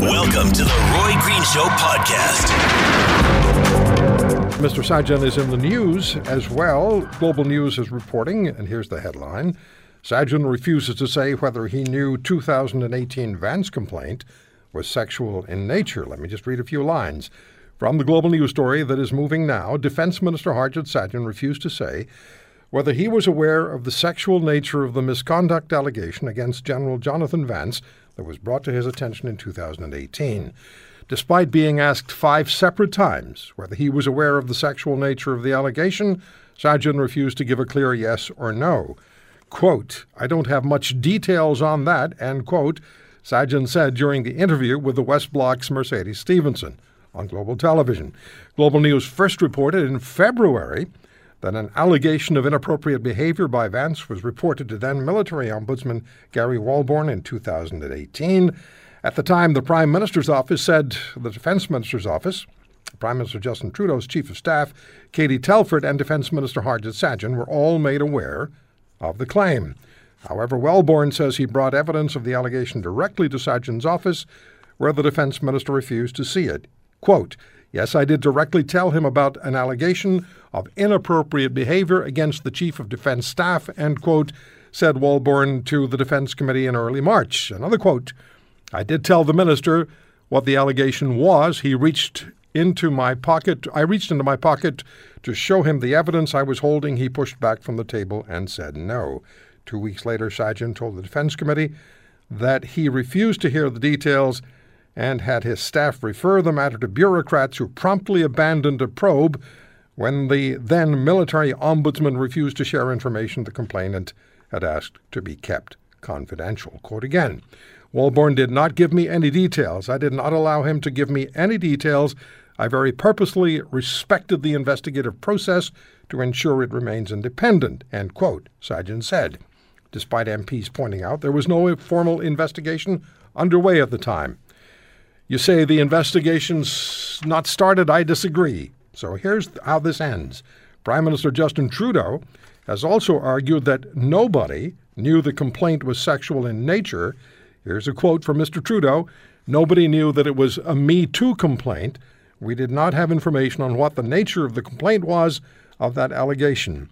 Welcome, to the Roy Green Show podcast. Mr. Sajjan is in the news as well. Global News is reporting, and here's the headline. Sajjan refuses to say whether he knew 2018 Vance complaint was sexual in nature. Let me just read a few lines. From the Global News story that is moving now, Defense Minister Harjit Sajjan refused to say whether he was aware of the sexual nature of the misconduct allegation against General Jonathan Vance that was brought to his attention in 2018 despite being asked five separate times whether he was aware of the sexual nature of the allegation, Sajjan refused to give a clear yes or no. Quote, I don't have much details on that, end quote, Sajjan said during the interview with the West Block's Mercedes Stephenson on Global Television. Global News first reported in February that an allegation of inappropriate behavior by Vance was reported to then military ombudsman Gary Walbourne in 2018. At the time, the Prime Minister's office said the Defense Minister's office, Prime Minister Justin Trudeau's Chief of Staff, Katie Telford, and Defense Minister Harjit Sajjan were all made aware of the claim. However, Walbourne says he brought evidence of the allegation directly to Sajjan's office, where the Defense Minister refused to see it. Quote, Yes, I did directly tell him about an allegation of inappropriate behavior against the Chief of Defense Staff, end quote, said Walbourne to the Defense Committee in early March. Another quote, I did tell the minister what the allegation was. He reached into my pocket. I reached into my pocket to show him the evidence I was holding. He pushed back from the table and said no. Two weeks later, Sajjan told the Defense Committee that he refused to hear the details and had his staff refer the matter to bureaucrats who promptly abandoned a probe when the then military ombudsman refused to share information the complainant had asked to be kept confidential. Quote again Walbourne did not give me any details. I did not allow him to give me any details. I very purposely respected the investigative process to ensure it remains independent, end quote, Sajjan said. Despite MPs pointing out there was no formal investigation underway at the time. You say the investigation's not started. I disagree. So here's how this ends. Prime Minister Justin Trudeau has also argued that nobody knew the complaint was sexual in nature Here's a quote from Mr. Trudeau Nobody knew that it was a Me Too complaint. We did not have information on what the nature of the complaint was of that allegation.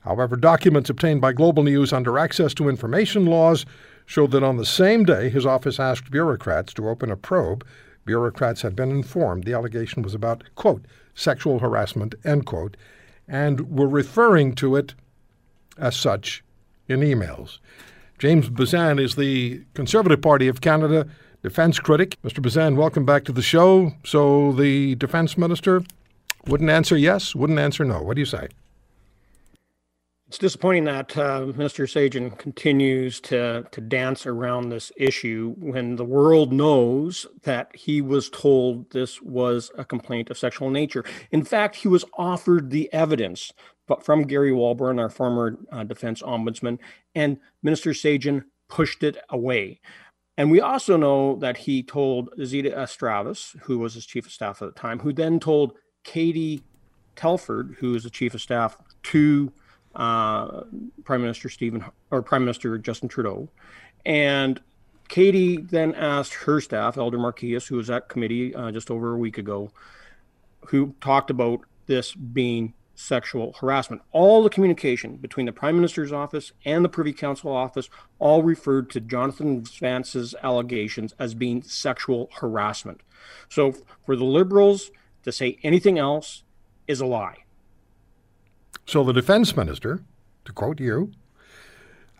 However, documents obtained by Global News under access to information laws showed that on the same day his office asked bureaucrats to open a probe, bureaucrats had been informed the allegation was about, quote, sexual harassment, end quote, and were referring to it as such in emails. James Bezan is the Conservative Party of Canada defense critic. Mr. Bezan, welcome back to the show. So the defense minister wouldn't answer yes, wouldn't answer no. What do you say? It's disappointing that uh, Minister Sajjan continues to to dance around this issue when the world knows that he was told this was a complaint of sexual nature. In fact, he was offered the evidence from Gary Walbourne, our former uh, defense ombudsman, and Minister Sajjan pushed it away. And we also know that he told Zita Astravas, who was his chief of staff at the time, who then told Katie Telford, who is the chief of staff to uh, Prime Minister Stephen or Prime Minister Justin Trudeau. And Katie then asked her staff, Elder Marques, who was at committee uh, just over a week ago, who talked about this being sexual harassment. All the communication between the Prime Minister's office and the Privy Council office all referred to Jonathan Vance's allegations as being sexual harassment. So for the Liberals to say anything else is a lie. So the Defense Minister, to quote you,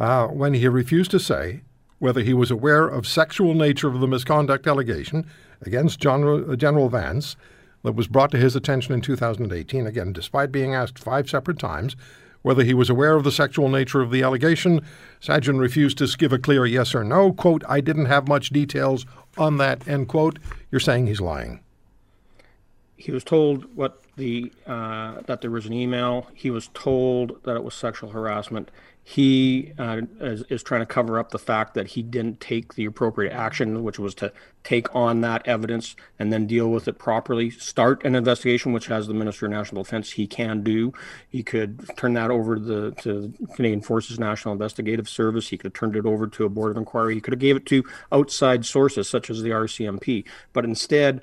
uh, when he refused to say whether he was aware of sexual nature of the misconduct allegation against General, uh, General Vance, that was brought to his attention in 2018. Again, despite being asked five separate times whether he was aware of the sexual nature of the allegation, Sajjan refused to give a clear yes or no. Quote, I didn't have much details on that, end quote. You're saying he's lying. He was told what the uh, that there was an email. He was told that it was sexual harassment he uh, is, is, trying to cover up the fact that he didn't take the appropriate action, which was to take on that evidence and then deal with it properly. Start an investigation, which has the Minister of National Defense. He can do. He could turn that over to the to Canadian Forces National Investigative Service. He could have turned it over to a board of inquiry. He could have gave it to outside sources such as the RCMP. But instead,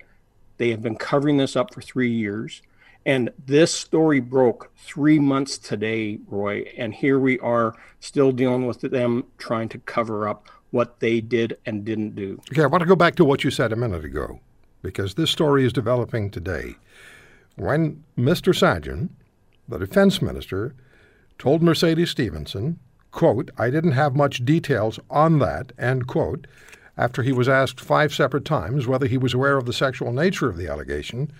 they have been covering this up for three years and this story broke three months today, Roy. And here we are still dealing with them trying to cover up what they did and didn't do. Okay, I want to go back to what you said a minute ago, because this story is developing today. When Mr. Sajjan, the defense minister, told Mercedes Stephenson, quote, I didn't have much details on that, end quote, after he was asked five separate times whether he was aware of the sexual nature of the allegation,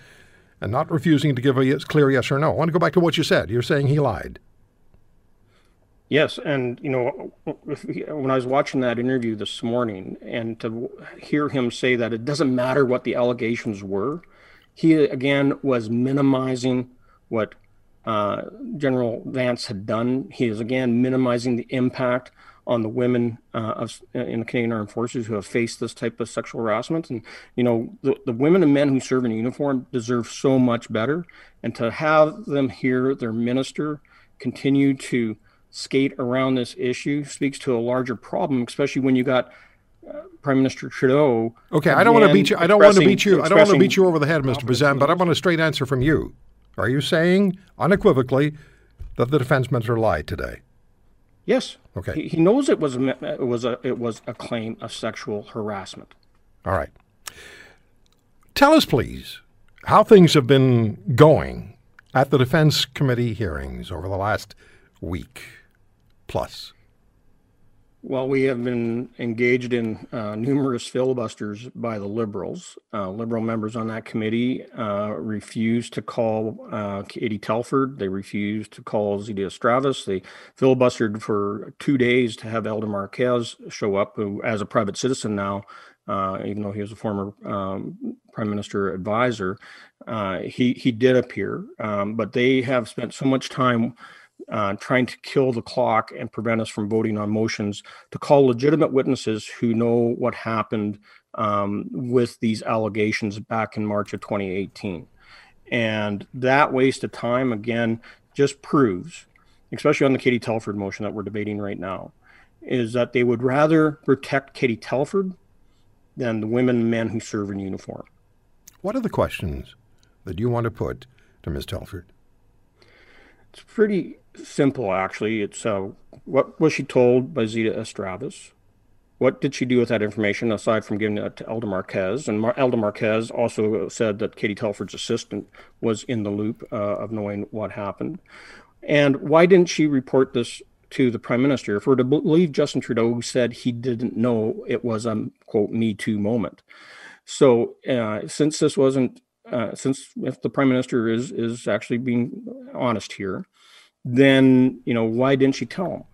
and not refusing to give a clear yes or no. I want to go back to what you said. You're saying he lied. Yes, and you know, when I was watching that interview this morning, and to hear him say that it doesn't matter what the allegations were, he again was minimizing what uh, General Vance had done. He is again minimizing the impact on the women uh, of, in the Canadian Armed Forces who have faced this type of sexual harassment. And, you know, the, the women and men who serve in uniform deserve so much better. And to have them hear their minister continue to skate around this issue speaks to a larger problem, especially when you got uh, Prime Minister Trudeau. Okay, I don't want to beat you. I don't want to beat you. I don't want to beat you over the head, Mr. Bezan, but I want a straight answer from you. Are you saying unequivocally that the defense minister lied today? Yes. Okay. He, he knows it was a, it was a it was a claim of sexual harassment. All right. Tell us, please, how things have been going at the Defense Committee hearings over the last week plus. Well, we have been engaged in uh, numerous filibusters by the Liberals. Uh, Liberal members on that committee uh, refused to call uh, Katie Telford. They refused to call Zita Astravas. They filibustered for two days to have Elder Marques show up, who, as a private citizen now, uh, even though he was a former um, prime minister advisor, uh, he he did appear. Um, but they have spent so much time uh, trying to kill the clock and prevent us from voting on motions to call legitimate witnesses who know what happened um, with these allegations back in March of 2018. And that waste of time, again, just proves, especially on the Katie Telford motion that we're debating right now, is that they would rather protect Katie Telford than the women and men who serve in uniform. What are the questions that you want to put to Ms. Telford? It's pretty simple, actually. It's uh, what was she told by Zita Astravas? What did she do with that information aside from giving it to Elder Marques? And Mar- Marques also said that Katie Telford's assistant was in the loop uh, of knowing what happened. And why didn't she report this to the prime minister? If we're to believe Justin Trudeau, who said he didn't know it was a quote Me Too moment. So uh, since this wasn't, uh, since if the prime minister is is actually being honest here, then you know why didn't she tell them?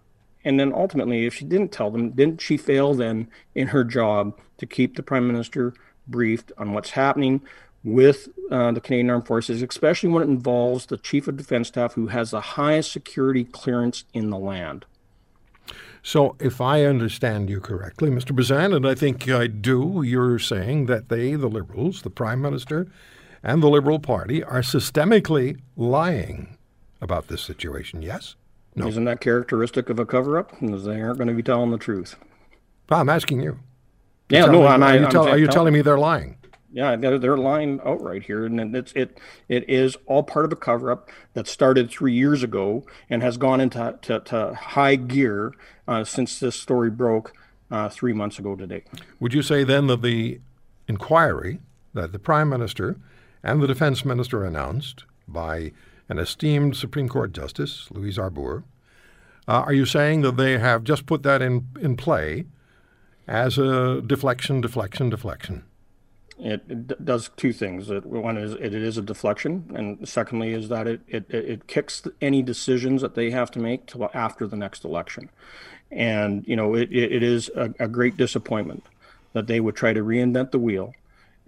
And then ultimately, if she didn't tell them, didn't she fail then in her job to keep the prime minister briefed on what's happening with uh, the Canadian Armed Forces, especially when it involves the chief of defense staff who has the highest security clearance in the land? So, if I understand you correctly, Mr. Bezan, and I think I do, you're saying that they, the Liberals, the Prime Minister, and the Liberal Party, are systemically lying about this situation, yes? No. Isn't that characteristic of a cover up? They aren't going to be telling the truth. I'm asking you. Yeah, no, me, are you, tell, are you telling me they're lying? Yeah, they're, they're lying outright here, and it's it it is all part of a cover up that started three years ago and has gone into to, to high gear uh, since this story broke uh, three months ago today. Would you say then that the inquiry that the prime minister and the defense minister announced by an esteemed Supreme Court Justice, Louise Arbour. Uh, are you saying that they have just put that in, in play as a deflection, deflection, deflection? It, it does two things. It, one is it is a deflection, and secondly is that it, it, it kicks any decisions that they have to make till after the next election. And you know, it, it is a, a great disappointment that they would try to reinvent the wheel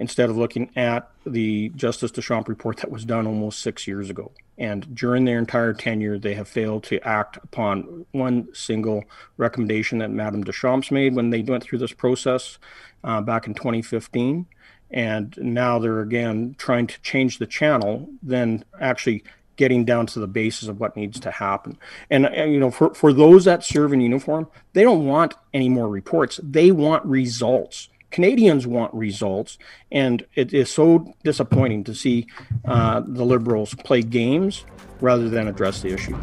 instead of looking at the Justice Deschamps report that was done almost six years ago. And during their entire tenure, they have failed to act upon one single recommendation that Madame Deschamps made when they went through this process uh, back in 2015. And now they're again trying to change the channel, then actually getting down to the basis of what needs to happen. And, and, you know, for, for those that serve in uniform, they don't want any more reports. They want results. Canadians want results, and it is so disappointing to see uh, the Liberals play games rather than address the issue.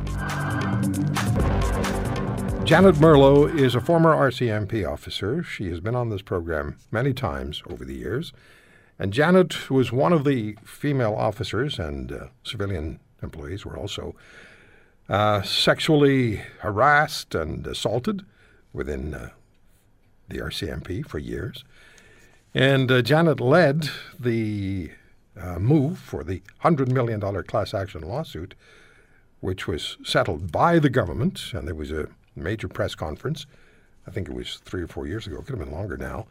Janet Merlo is a former RCMP officer. She has been on this program many times over the years. And Janet was one of the female officers, and uh, civilian employees were also uh, sexually harassed and assaulted within uh, the RCMP for years. And uh, Janet led the uh, move for the $100 million class action lawsuit, which was settled by the government. And there was a major press conference. I think it was three or four years ago. It could have been longer now.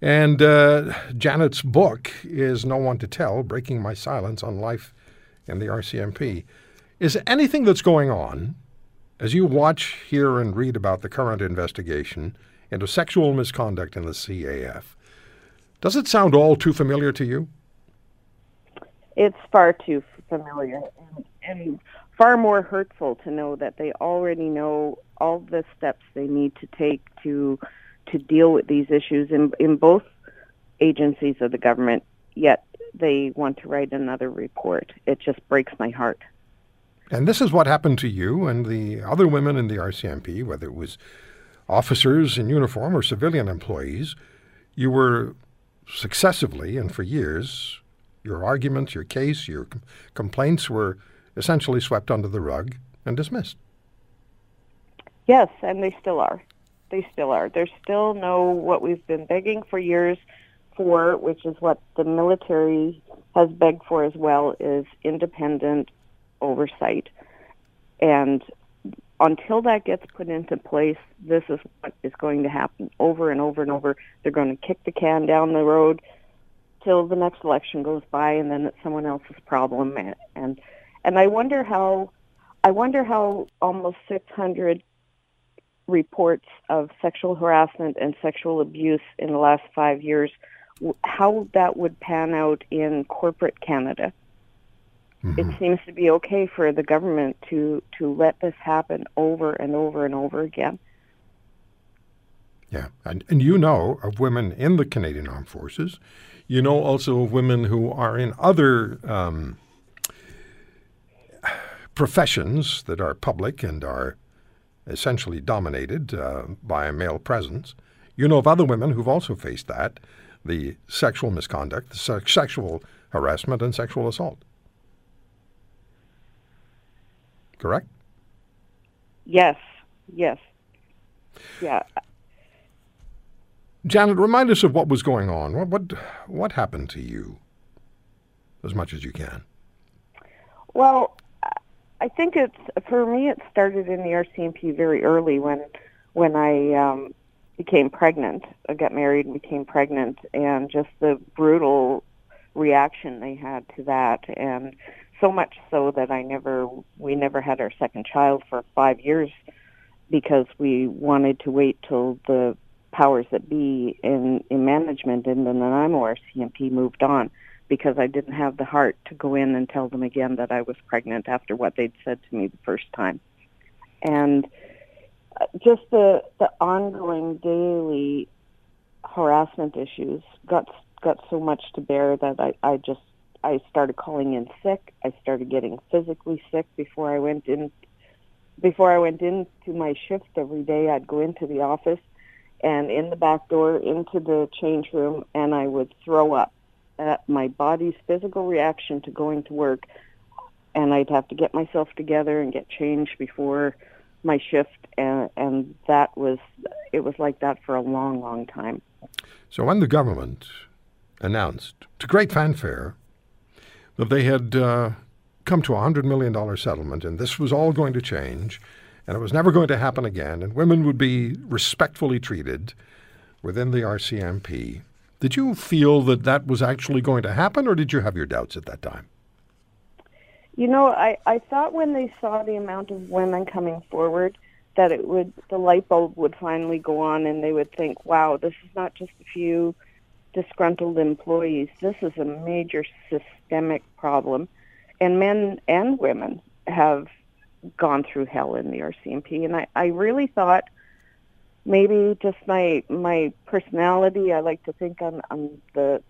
And uh, Janet's book is No One to Tell Breaking My Silence on Life in the RCMP. Is anything that's going on, as you watch, hear, and read about the current investigation into sexual misconduct in the CAF, does it sound all too familiar to you? It's far too familiar and, and far more hurtful to know that they already know all the steps they need to take to to deal with these issues in in both agencies of the government. Yet they want to write another report. It just breaks my heart. And this is what happened to you and the other women in the RCMP, whether it was officers in uniform or civilian employees. You were successively and for years, your arguments, your case, your com- complaints were essentially swept under the rug and dismissed. Yes, and they still are. They still are. There's still no what we've been begging for years for, which is what the military has begged for as well, is independent oversight. And until that gets put into place, this is what is going to happen over and over and over. They're going to kick the can down the road till the next election goes by, and then it's someone else's problem. And and, and I wonder how I wonder how almost 600 reports of sexual harassment and sexual abuse in the last five years, how that would pan out in corporate Canada. Mm-hmm. It seems to be okay for the government to to let this happen over and over and over again. Yeah, and and you know of women in the Canadian Armed Forces. You know also of women who are in other um, professions that are public and are essentially dominated uh, by a male presence. You know of other women who've also faced that the sexual misconduct, the se- sexual harassment, and sexual assault. Correct? Yes, yes. Yeah. Janet, remind us of what was going on. What, what, what happened to you, as much as you can? Well, I think it's for me. It started in the RCMP very early when when I um, became pregnant. I got married and became pregnant, and just the brutal reaction they had to that, and so much so that I never we never had our second child for five years because we wanted to wait till the powers that be in, in management in the Nanaimo RCMP moved on because I didn't have the heart to go in and tell them again that I was pregnant after what they'd said to me the first time. And uh, just the the ongoing daily harassment issues got got so much to bear that I, I just I started calling in sick. I started getting physically sick before I went in. Before I went into my shift every day, I'd go into the office and in the back door into the change room, and I would throw up. My body's physical reaction to going to work, and I'd have to get myself together and get changed before my shift, and and that was it was like that for a long, long time. So when the government announced to great fanfare that they had uh, come to a $100 million settlement and this was all going to change and it was never going to happen again and women would be respectfully treated within the RCMP. Did you feel that that was actually going to happen or did you have your doubts at that time? You know, I, I thought when they saw the amount of women coming forward that it would the light bulb would finally go on and they would think, wow, this is not just a few disgruntled employees. This is a major systemic problem. And men and women have gone through hell in the RCMP. And I, I really thought maybe just my my personality, I like to think I'm, I'm the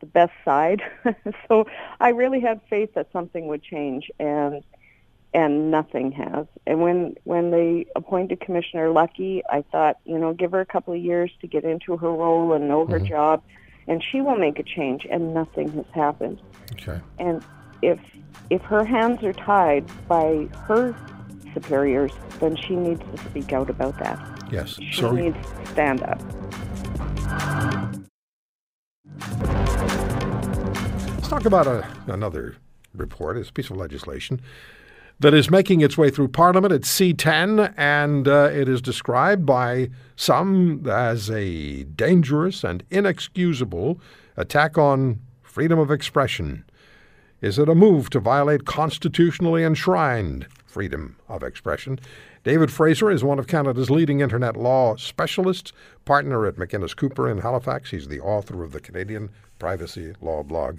the best side. so I really had faith that something would change and and nothing has. And when when they appointed Commissioner Lucki, I thought, you know, give her a couple of years to get into her role and know her mm-hmm. job, and she will make a change. And nothing has happened. Okay. And if if her hands are tied by her superiors, then she needs to speak out about that. Yes. She so needs to stand up. Let's talk about a, another report. It's a piece of legislation that is making its way through Parliament. It's C10, and uh, it is described by some as a dangerous and inexcusable attack on freedom of expression. Is it a move to violate constitutionally enshrined freedom of expression? David Fraser is one of Canada's leading internet law specialists, partner at McInnes Cooper in Halifax. He's the author of the Canadian Privacy Law blog.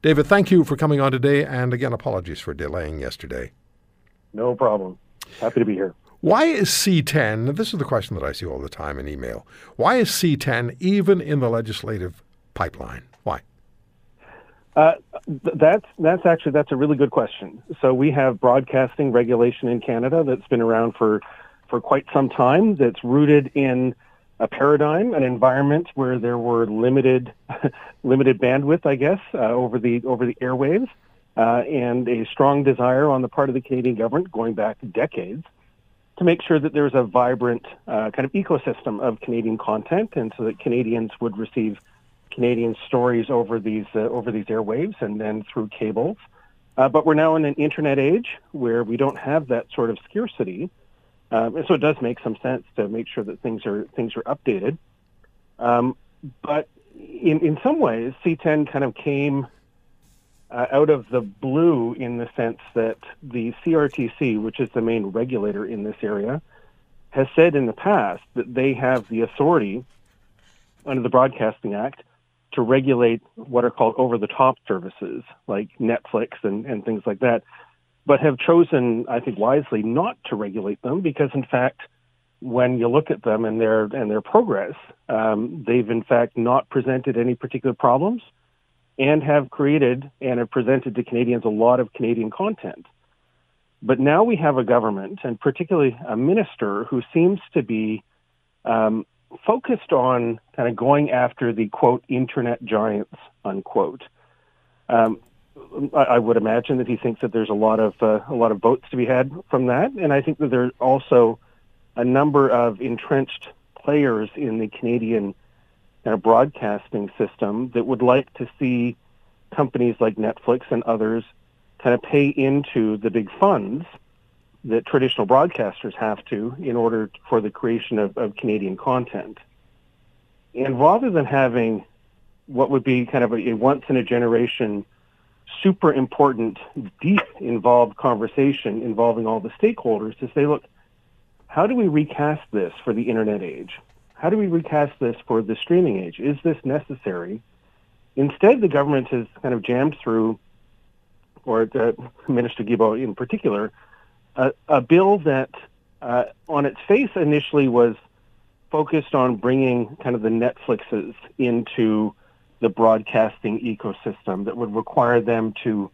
David, thank you for coming on today, and again, apologies for delaying yesterday. No problem. Happy to be here. Why is C10, this is the question that I see all the time in email, why is C10 even in the legislative pipeline? Why? Uh, that's that's actually that's a really good question. So we have broadcasting regulation in Canada that's been around for for quite some time. That's rooted in a paradigm, an environment where there were limited limited bandwidth, I guess, uh, over the over the airwaves, uh, and a strong desire on the part of the Canadian government, going back decades, to make sure that there's a vibrant uh, kind of ecosystem of Canadian content, and so that Canadians would receive Canadian stories over these uh, over these airwaves and then through cables. Uh, but we're now in an internet age where we don't have that sort of scarcity, um, and so it does make some sense to make sure that things are things are updated. Um, but in in some ways, C10 kind of came uh, out of the blue in the sense that the CRTC, which is the main regulator in this area, has said in the past that they have the authority under the Broadcasting Act to regulate what are called over the top services like Netflix and, and things like that, but have chosen, I think wisely, not to regulate them because, in fact, when you look at them and their and their progress, um, they've in fact not presented any particular problems, and have created and have presented to Canadians a lot of Canadian content. But now we have a government, and particularly a minister, who seems to be um, focused on kind of going after the quote internet giants unquote. Um, I, I, would imagine that he thinks that there's a lot of uh, a lot of votes to be had from that, and I think that there's also a number of entrenched players in the Canadian kind of broadcasting system that would like to see companies like Netflix and others kind of pay into the big funds that traditional broadcasters have to in order for the creation of, of Canadian content. And rather than having what would be kind of a, a once in a generation, super important, deep involved conversation involving all the stakeholders to say, look, how do we recast this for the internet age? How do we recast this for the streaming age? Is this necessary? Instead, the government has kind of jammed through, or Minister Guilbeault in particular, a, a bill that, uh, on its face, initially was focused on bringing kind of the Netflixes into the broadcasting ecosystem that would require them to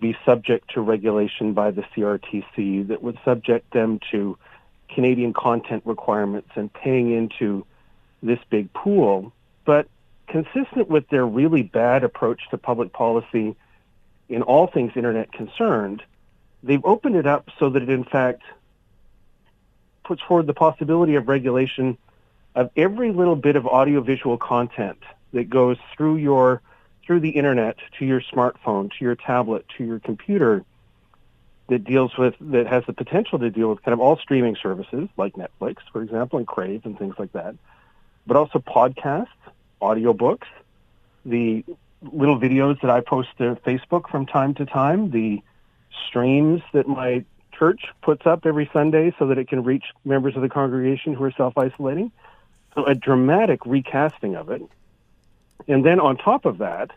be subject to regulation by the CRTC, that would subject them to Canadian content requirements and paying into this big pool. But consistent with their really bad approach to public policy in all things internet concerned, they've opened it up so that it in fact puts forward the possibility of regulation of every little bit of audiovisual content that goes through your through the internet to your smartphone, to your tablet, to your computer that deals with that has the potential to deal with kind of all streaming services like Netflix, for example, and Crave and things like that, but also podcasts, audiobooks, the little videos that I post to Facebook from time to time, the streams that my church puts up every Sunday so that it can reach members of the congregation who are self-isolating. So a dramatic recasting of it. And then on top of that,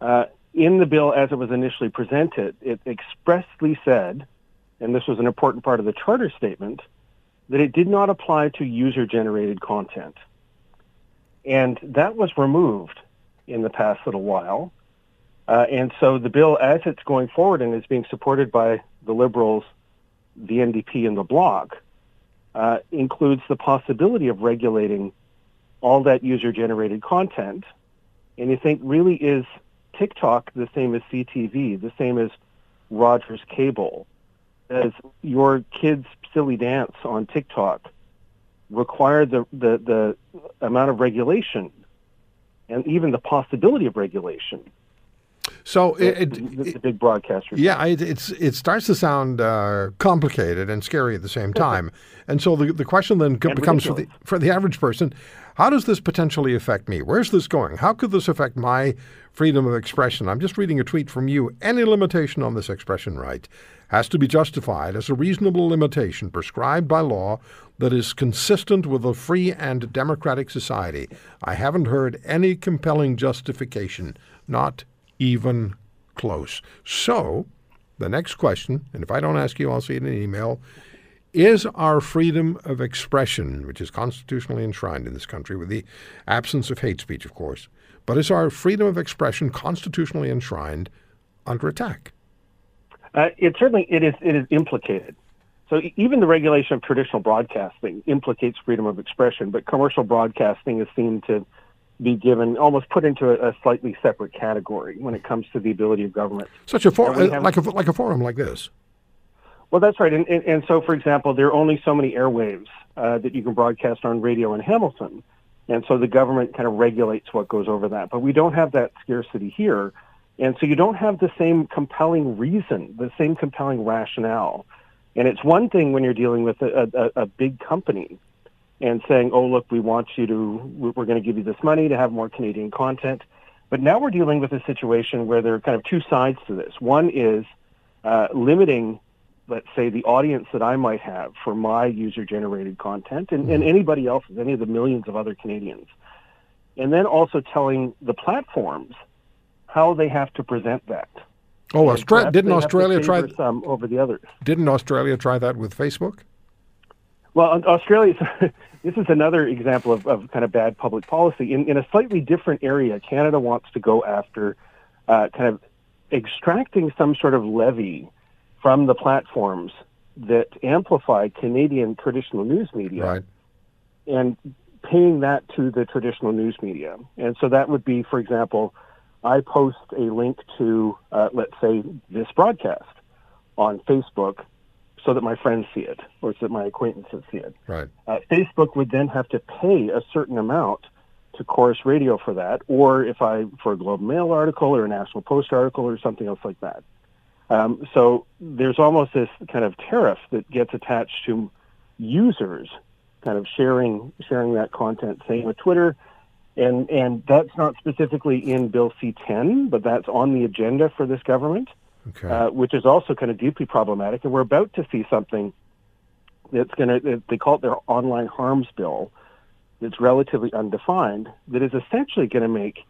uh, in the bill as it was initially presented, it expressly said, and this was an important part of the charter statement, that it did not apply to user generated content. And that was removed in the past little while. Uh, and so the bill, as it's going forward and is being supported by the Liberals, the NDP, and the Bloc, uh, includes the possibility of regulating all that user generated content. And you think, really, is TikTok the same as CTV, the same as Rogers Cable? as your kid's silly dance on TikTok require the, the, the amount of regulation and even the possibility of regulation so it, it, the, big broadcasters. Yeah, it, it's it starts to sound uh, complicated and scary at the same time. and so the the question then becomes for the for the average person, how does this potentially affect me? Where's this going? How could this affect my freedom of expression? I'm just reading a tweet from you. Any limitation on this expression right has to be justified as a reasonable limitation prescribed by law that is consistent with a free and democratic society. I haven't heard any compelling justification, not even close. So, the next question, and if I don't ask you, I'll see it in an email. Is our freedom of expression, which is constitutionally enshrined in this country with the absence of hate speech, of course, but is our freedom of expression constitutionally enshrined under attack? Uh, it certainly it is it is implicated. So even the regulation of traditional broadcasting implicates freedom of expression, but commercial broadcasting is seen to be given almost put into a, a, slightly separate category when it comes to the ability of government. Such a forum, uh, like a like a forum like this. Well, that's right, and, and, and so for example, there are only so many airwaves uh, that you can broadcast on radio in Hamilton, and so the government kind of regulates what goes over that. But we don't have that scarcity here, and so you don't have the same compelling reason, the same compelling rationale. And it's one thing when you're dealing with a, a, a big company and saying, oh, look, we want you to, we're going to give you this money to have more Canadian content. But now we're dealing with a situation where there are kind of two sides to this. One is uh, limiting, let's say, the audience that I might have for my user generated content and, and mm-hmm. anybody else's, any of the millions of other Canadians. And then also telling the platforms how they have to present that. Oh, Austra- didn't Australia try some over the others? Didn't Australia try that with Facebook? Well, Australia, this is another example of, of kind of bad public policy. In, in a slightly different area, Canada wants to go after uh, kind of extracting some sort of levy from the platforms that amplify Canadian traditional news media right. and paying that to the traditional news media. And so that would be, for example, I post a link to, uh, let's say, this broadcast on Facebook so that my friends see it or so that my acquaintances see it. Right. Uh, Facebook would then have to pay a certain amount to Corus Radio for that, or if I for a Globe Mail article or a National Post article or something else like that. Um, so there's almost this kind of tariff that gets attached to users, kind of sharing sharing that content. Same with Twitter, and and that's not specifically in Bill C10, but that's on the agenda for this government okay. uh, which is also kind of deeply problematic. And we're about to see something that's going to, they call it their online harms bill, that's relatively undefined, that is essentially going to make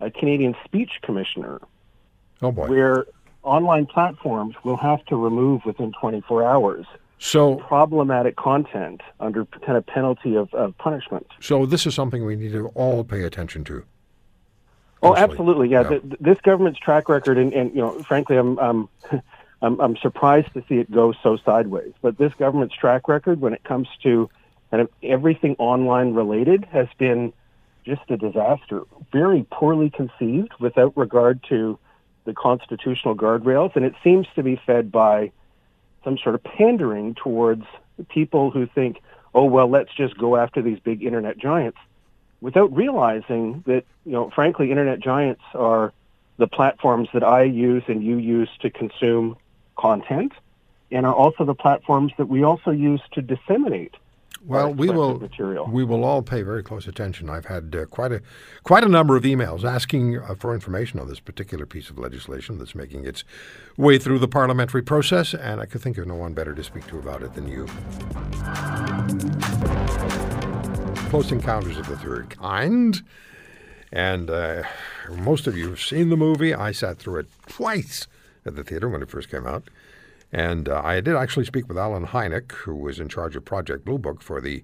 a Canadian speech commissioner. Oh boy. Where online platforms will have to remove within 24 hours so problematic content under kind of penalty of, of punishment. So this is something we need to all pay attention to. Oh, absolutely. Yeah. yeah. The, this government's track record, and, and you know, frankly, I'm, um, I'm, I'm surprised to see it go so sideways. But this government's track record, when it comes to kind of everything online related, has been just a disaster. Very poorly conceived, without regard to the constitutional guardrails, and it seems to be fed by some sort of pandering towards people who think, oh well, let's just go after these big internet giants without realizing that, you know, frankly, internet giants are the platforms that I use and you use to consume content and are also the platforms that we also use to disseminate well, we will material. we will all pay very close attention. I've had uh, quite a quite a number of emails asking uh, for information on this particular piece of legislation that's making its way through the parliamentary process, and I could think of no one better to speak to about it than you. Close Encounters of the Third Kind, and uh, most of you have seen the movie. I sat through it twice at the theater when it first came out. And uh, I did actually speak with Allen Hynek, who was in charge of Project Blue Book for the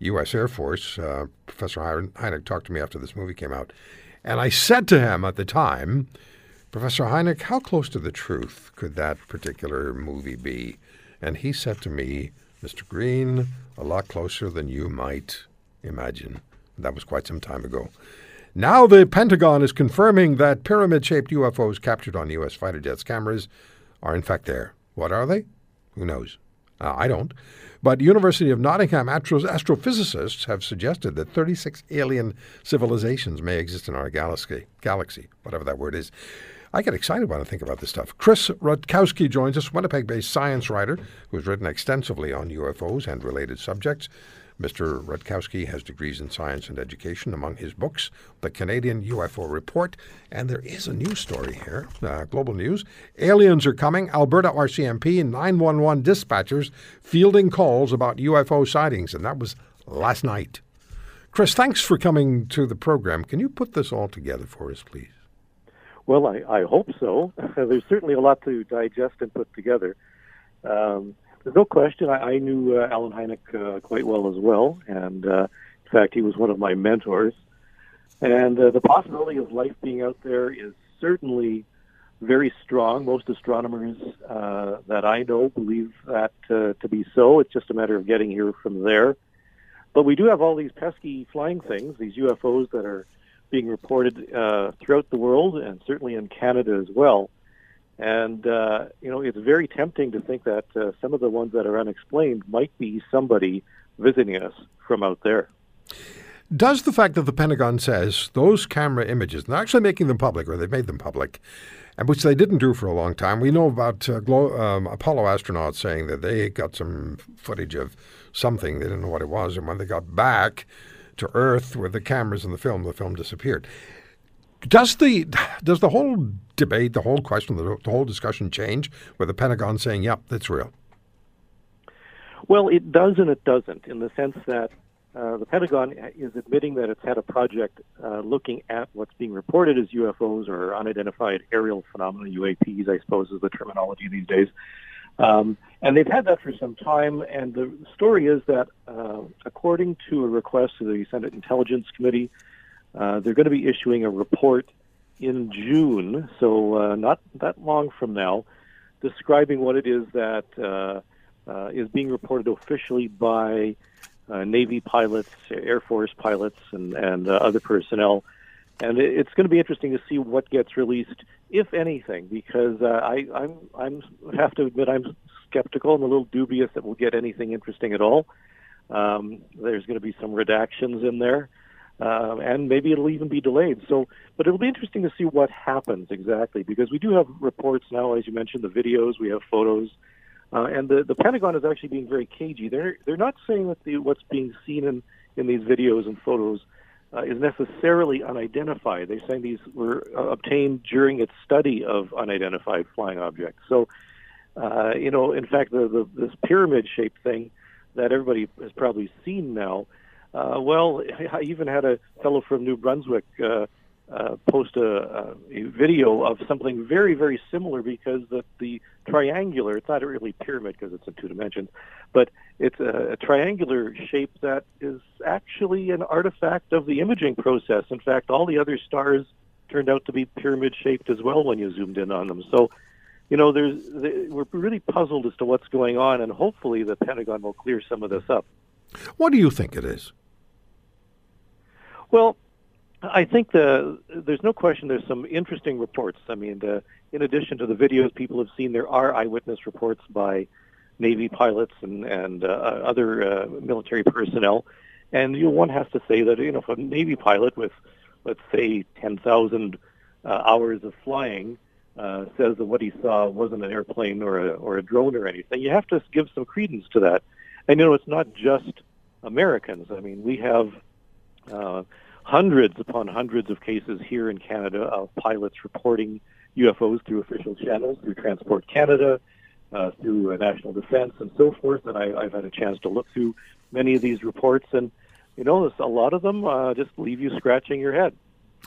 U.S. Air Force. Uh, Professor Hynek talked to me after this movie came out. And I said to him at the time, Professor Hynek, how close to the truth could that particular movie be? And he said to me, Mr. Green, a lot closer than you might imagine. That was quite some time ago. Now the Pentagon is confirming that pyramid shaped UFOs captured on U.S. fighter jets cameras are in fact there. What are they? Who knows? Uh, I don't. But University of Nottingham astrophysicists have suggested that 36 alien civilizations may exist in our galaxy, galaxy, whatever that word is. I get excited when I think about this stuff. Chris Rutkowski joins us, Winnipeg based science writer who has written extensively on UFOs and related subjects. Mr. Rutkowski has degrees in science and education. Among his books, the Canadian UFO Report, and there is a news story here, uh, global news. Aliens are coming. Alberta RCMP and 911 dispatchers fielding calls about UFO sightings, and that was last night. Chris, thanks for coming to the program. Can you put this all together for us, please? Well, I, I hope so. There's certainly a lot to digest and put together. Um, there's no question. I, I knew uh, Allen Hynek uh, quite well as well, and uh, in fact, he was one of my mentors. And uh, the possibility of life being out there is certainly very strong. Most astronomers uh, that I know believe that uh, to be so. It's just a matter of getting here from there. But we do have all these pesky flying things, these UFOs that are being reported uh, throughout the world and certainly in Canada as well. And, uh, you know, it's very tempting to think that uh, some of the ones that are unexplained might be somebody visiting us from out there. Does the fact that the Pentagon says those camera images, they're actually making them public, or they've made them public, and which they didn't do for a long time. We know about uh, um, Apollo astronauts saying that they got some footage of something, they didn't know what it was, and when they got back to Earth with the cameras and the film, the film disappeared. Does the does the whole debate, the whole question, the, the whole discussion change with the Pentagon saying, "Yep, that's real"? Well, it does and it doesn't, in the sense that uh, the Pentagon is admitting that it's had a project uh, looking at what's being reported as UFOs or unidentified aerial phenomena, UAPs, I suppose is the terminology these days. Um, and they've had that for some time. And the story is that, uh, according to a request to the Senate Intelligence Committee, uh, they're going to be issuing a report in June, so uh, not that long from now, describing what it is that uh, uh, is being reported officially by uh, Navy pilots, Air Force pilots, and, and other personnel. And it's going to be interesting to see what gets released, if anything, because I I'm, I'm have to admit I'm skeptical and a little dubious that we'll get anything interesting at all. Um, there's going to be some redactions in there uh, and maybe it'll even be delayed. So, but it'll be interesting to see what happens exactly because we do have reports now, as you mentioned, the videos, we have photos, uh, and the the Pentagon is actually being very cagey. They're they're not saying that the what's being seen in in these videos and photos uh, is necessarily unidentified. They're saying these were uh, obtained during its study of unidentified flying objects. So, uh, you know, in fact, the, the this pyramid shaped thing that everybody has probably seen now uh, well, I even had a fellow from New Brunswick uh, uh, post a, a video of something very, very similar because the, the triangular, it's not really pyramid because it's in two dimensions, but it's a, a triangular shape that is actually an artifact of the imaging process. In fact, all the other stars turned out to be pyramid shaped as well when you zoomed in on them. So, you know, there's we're really puzzled as to what's going on, and hopefully the Pentagon will clear some of this up. What do you think it is? Well, I think the, there's no question there's some interesting reports. I mean, the, in addition to the videos people have seen, there are eyewitness reports by Navy pilots and, and uh, other uh, military personnel. And you know, one has to say that you know, if a Navy pilot with, let's say, 10,000 uh, hours of flying uh, says that what he saw wasn't an airplane or a, or a drone or anything, you have to give some credence to that. And you know, it's not just Americans. I mean, we have hundreds upon hundreds of cases here in Canada of pilots reporting UFOs through official channels, through Transport Canada, uh, through uh, National Defense, and so forth. And I, I've had a chance to look through many of these reports, and you know, a lot of them uh, just leave you scratching your head.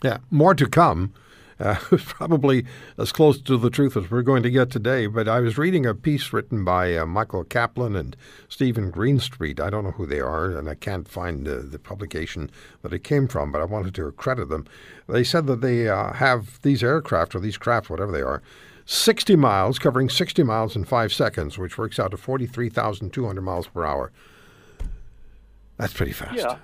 Yeah, more to come. Uh, probably as close to the truth as we're going to get today. But I was reading a piece written by uh, Michael Kaplan and Stephen Greenstreet. I don't know who they are, and I can't find uh, the publication that it came from, but I wanted to credit them. They said that they uh, have these aircraft, or these craft, whatever they are, 60 miles, covering 60 miles in five seconds, which works out to 43,200 miles per hour. That's pretty fast. Yeah.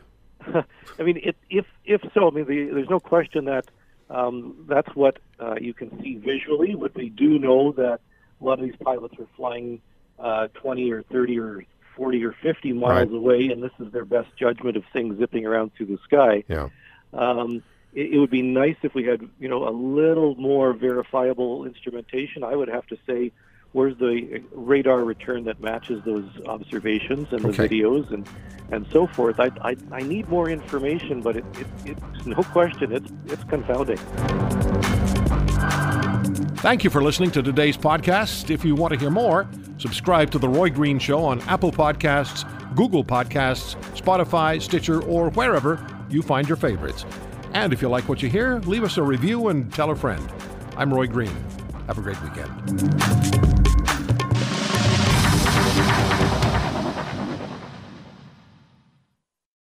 I mean, it, if if so, I mean, the, there's no question that um, that's what uh, you can see visually. But we do know that a lot of these pilots are flying uh, 20 or 30 or 40 or 50 miles Right. away, and this is their best judgment of things zipping around through the sky. Yeah. Um, it, it would be nice if we had, you know, a little more verifiable instrumentation. I would have to say, where's the radar return that matches those observations and the Okay. videos and and so forth? I I, I need more information, but it, it, it's no question, it's it's confounding. Thank you for listening to today's podcast. If you want to hear more, subscribe to The Roy Green Show on Apple Podcasts, Google Podcasts, Spotify, Stitcher, or wherever you find your favorites. And if you like what you hear, leave us a review and tell a friend. I'm Roy Green. Have a great weekend.